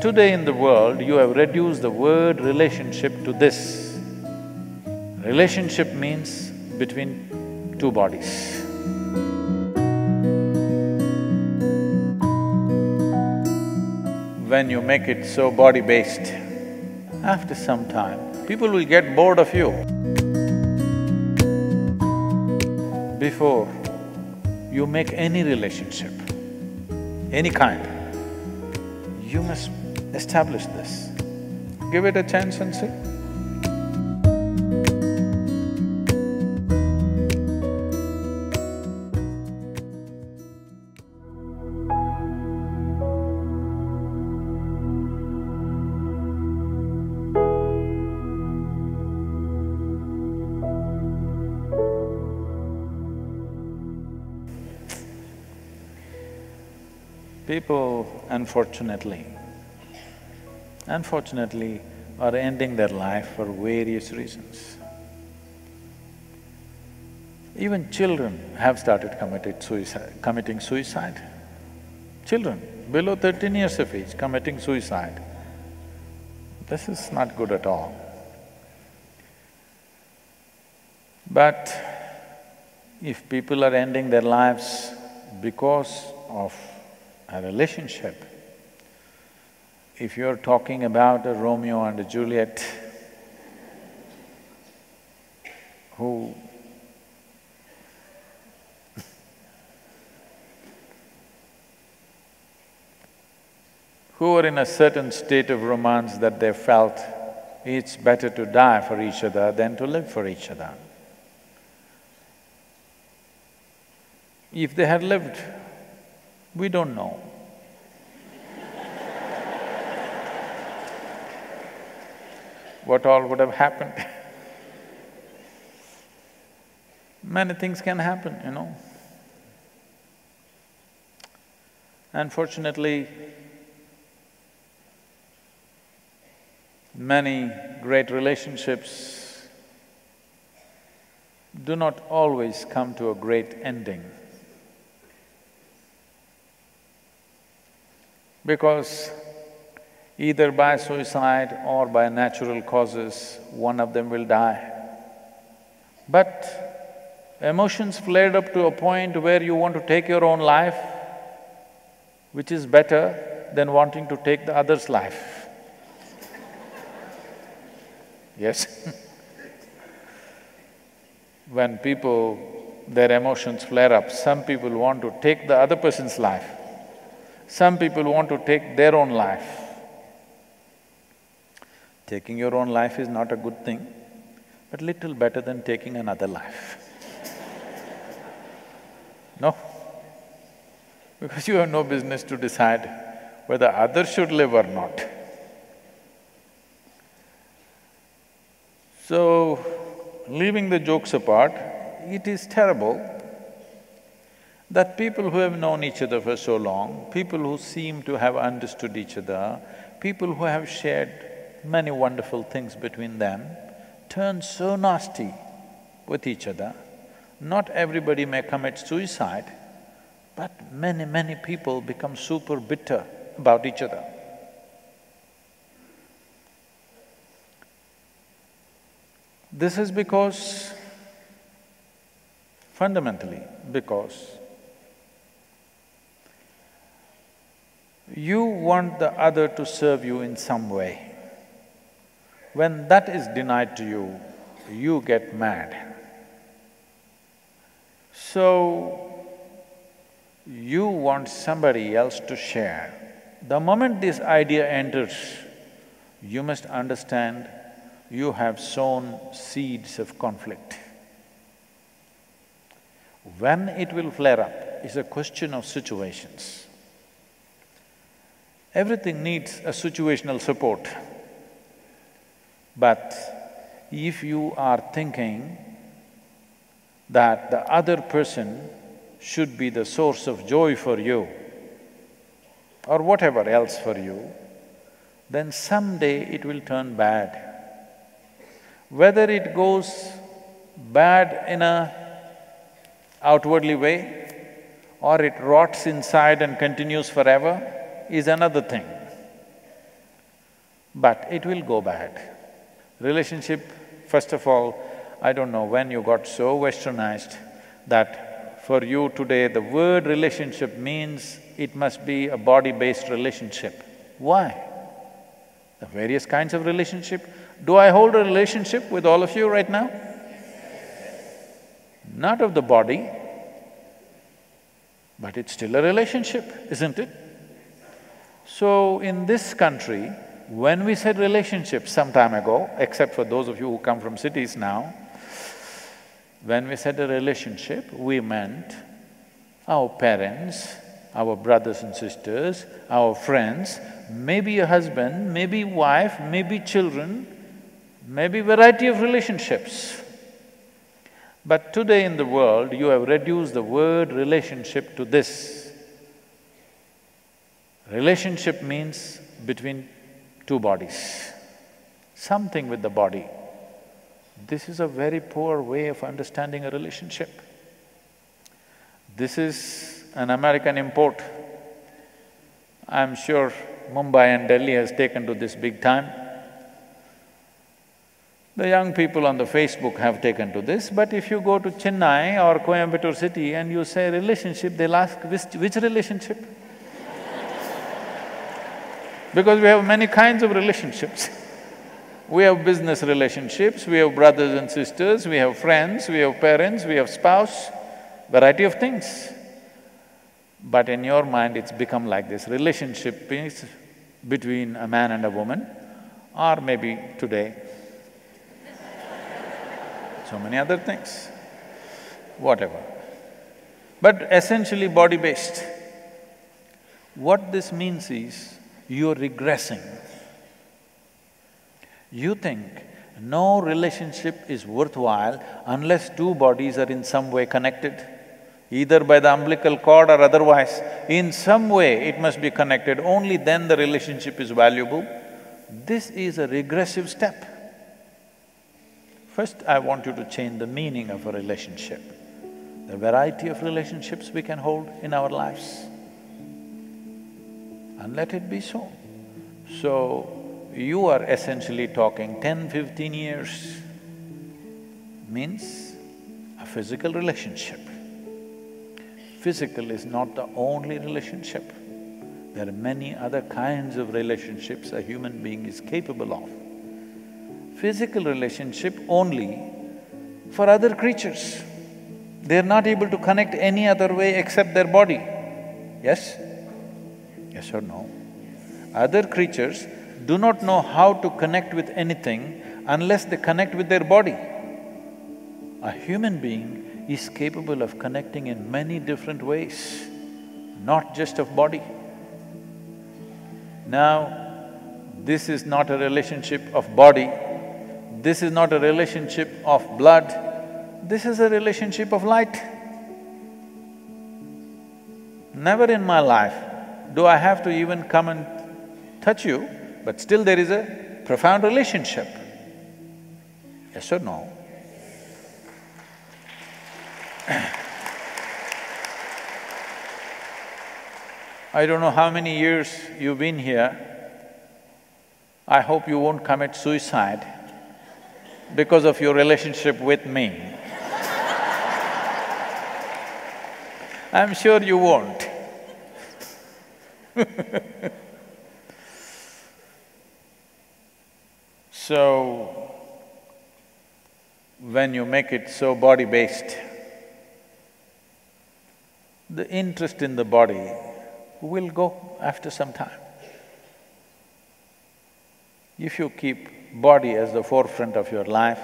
Today in the world, you have reduced the word relationship to this. Relationship means between two bodies. When you make it so body-based, after some time, people will get bored of you. Before you make any relationship, any kind, you must establish this. Give it a chance and see. People, unfortunately, unfortunately, are ending their life for various reasons. Even children have started suicide, committing suicide. Children below thirteen years of age committing suicide. This is not good at all. But if people are ending their lives because of a relationship, if you're talking about a Romeo and a Juliet who who were in a certain state of romance that they felt it's better to die for each other than to live for each other. If they had lived, we don't know. What all would have happened. Many things can happen, you know. Unfortunately, many great relationships do not always come to a great ending. Because either by suicide or by natural causes, one of them will die. But emotions flared up to a point where you want to take your own life, which is better than wanting to take the other's life. Yes When people, their emotions flare up, some people want to take the other person's life, some people want to take their own life. Taking your own life is not a good thing, but little better than taking another life. no? Because you have no business to decide whether others should live or not. So, leaving the jokes apart, it is terrible that people who have known each other for so long, people who seem to have understood each other, people who have shared many wonderful things between them, turn so nasty with each other. Not everybody may commit suicide, but many, many people become super bitter about each other. This is because, fundamentally because you want the other to serve you in some way. When that is denied to you, you get mad. So, you want somebody else to share. The moment this idea enters, you must understand you have sown seeds of conflict. When it will flare up is a question of situations. Everything needs a situational support. But if you are thinking that the other person should be the source of joy for you or whatever else for you, then someday it will turn bad. Whether it goes bad in a outwardly way or it rots inside and continues forever is another thing. but it will go bad. Relationship, first of all, I don't know when you got so westernized that for you today the word relationship means it must be a body-based relationship. Why? The various kinds of relationship. Do I hold a relationship with all of you right now? Not of the body, but it's still a relationship, isn't it? So in this country, when we said relationship some time ago, except for those of you who come from cities now, when we said a relationship, we meant our parents, our brothers and sisters, our friends, maybe a husband, maybe wife, maybe children, maybe variety of relationships. But today in the world, you have reduced the word relationship to this. Relationship means between two bodies, something with the body. This is a very poor way of understanding a relationship. This is an American import. I'm sure Mumbai and Delhi has taken to this big time. The young people on the Facebook have taken to this, but if you go to Chennai or Coimbatore city and you say relationship, they'll ask, which, which relationship? Because we have many kinds of relationships. We have business relationships, we have brothers and sisters, we have friends, we have parents, we have spouse, variety of things. But in your mind, it's become like this, relationship is between a man and a woman, or maybe today, so many other things, whatever. But essentially body-based. What this means is, you're regressing. You think no relationship is worthwhile unless two bodies are in some way connected, either by the umbilical cord or otherwise. In some way it must be connected, only then the relationship is valuable. This is a regressive step. First, I want you to change the meaning of a relationship. The variety of relationships we can hold in our lives. And let it be so. So, you are essentially talking 10, 15 years means a physical relationship. Physical is not the only relationship. There are many other kinds of relationships a human being is capable of. Physical relationship only for other creatures. They're not able to connect any other way except their body. Yes? Yes or no? Other creatures do not know how to connect with anything unless they connect with their body. A human being is capable of connecting in many different ways, not just of body. Now, this is not a relationship of body, this is not a relationship of blood, this is a relationship of light. Never in my life do I have to even come and touch you but still there is a profound relationship. Yes or no? I don't know how many years you've been here. I hope you won't commit suicide because of your relationship with me. I'm sure you won't So, when you make it so body-based, the interest in the body will go after some time. If you keep body as the forefront of your life,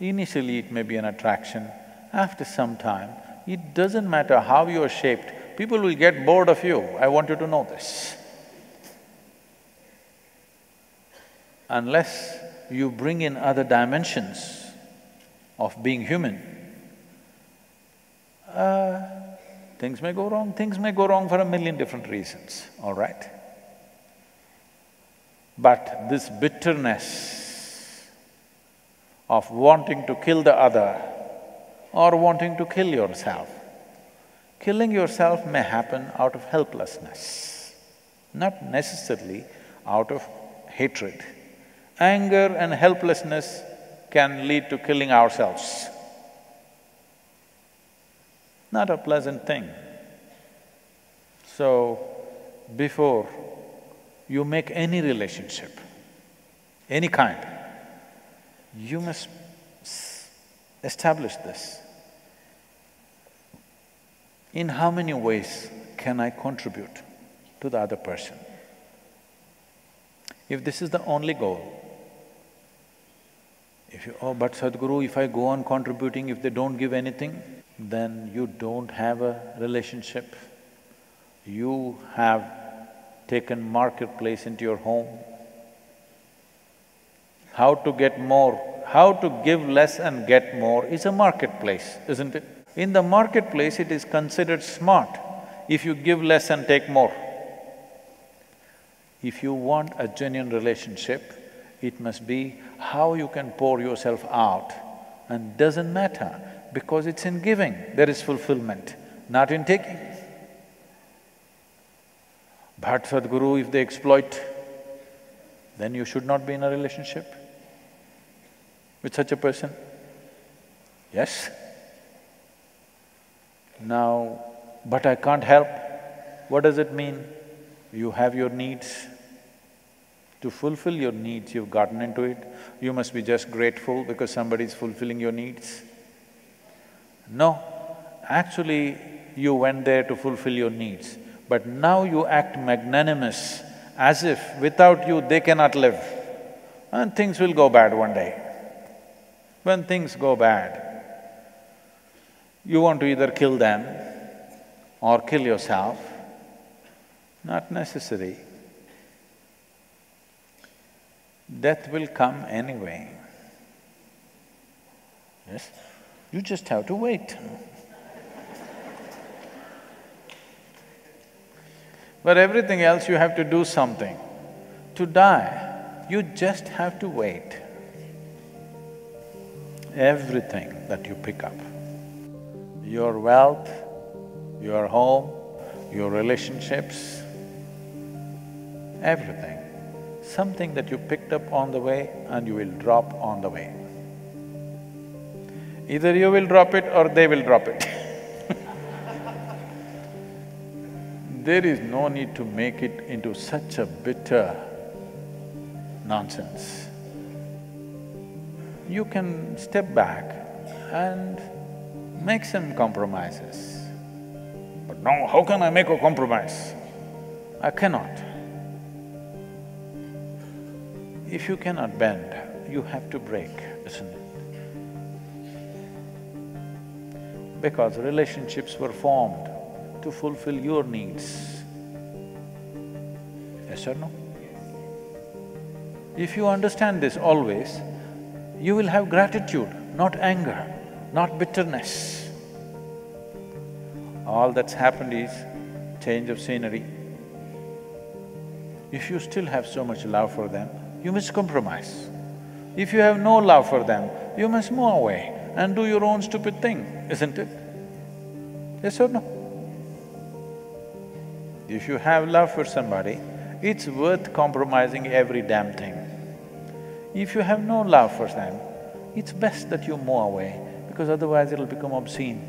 initially it may be an attraction, after some time, it doesn't matter how you're shaped, people will get bored of you, I want you to know this. unless you bring in other dimensions of being human, uh, things may go wrong, things may go wrong for a million different reasons, all right? But this bitterness of wanting to kill the other or wanting to kill yourself, killing yourself may happen out of helplessness, not necessarily out of hatred. Anger and helplessness can lead to killing ourselves. Not a pleasant thing. So, before you make any relationship, any kind, you must establish this. In how many ways can I contribute to the other person? If this is the only goal, if you, oh, but Sadhguru, if I go on contributing, if they don't give anything, then you don't have a relationship. You have taken marketplace into your home. How to get more, how to give less and get more is a marketplace, isn't it? In the marketplace, it is considered smart if you give less and take more. If you want a genuine relationship, it must be how you can pour yourself out and doesn't matter because it's in giving there is fulfillment, not in taking. But Sadhguru, if they exploit, then you should not be in a relationship with such a person. Yes? Now, but I can't help. What does it mean? You have your needs. To fulfill your needs, you've gotten into it. You must be just grateful because somebody is fulfilling your needs. No, actually you went there to fulfill your needs, but now you act magnanimous as if without you they cannot live. And things will go bad one day. When things go bad, you want to either kill them or kill yourself, not necessary. Death will come anyway. Yes? You just have to wait. But everything else you have to do something. To die, you just have to wait. Everything that you pick up, your wealth, your home, your relationships, everything, something that you picked up on the way and you will drop on the way. Either you will drop it or they will drop it There is no need to make it into such a bitter nonsense. You can step back and make some compromises. But now, how can I make a compromise? I cannot. If you cannot bend, you have to break, isn't it? because relationships were formed to fulfill your needs. Yes or no? If you understand this always, you will have gratitude, not anger, not bitterness. All that's happened is change of scenery. If you still have so much love for them, you must compromise. If you have no love for them, you must move away and do your own stupid thing, isn't it? Yes or no? If you have love for somebody, it's worth compromising every damn thing. If you have no love for them, it's best that you move away because otherwise it'll become obscene.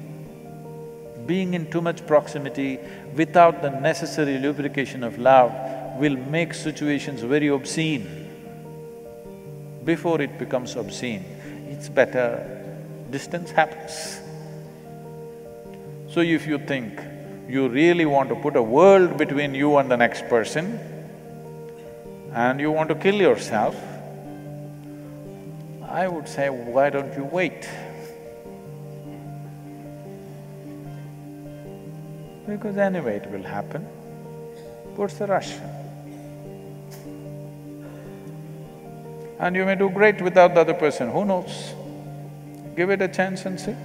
Being in too much proximity without the necessary lubrication of love will make situations very obscene. Before it becomes obscene, it's better distance happens. So if you think you really want to put a world between you and the next person and you want to kill yourself, I would say, why don't you wait? Because anyway it will happen. What's the rush? And you may do great without the other person, who knows? Give it a chance and see.